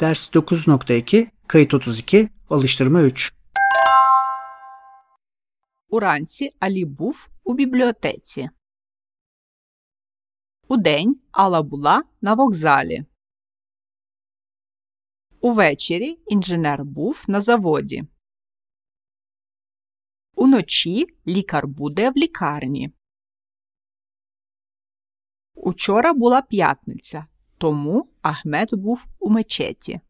Ders 9.2, kayıt 32, alıştırma 3. Уранці Алі був у бібліотеці. Удень Алла була на вокзалі. Увечері інженер був на заводі. Уночі лікар буде в лікарні. Учора була п'ятниця, тому Ахмед був у мечеті.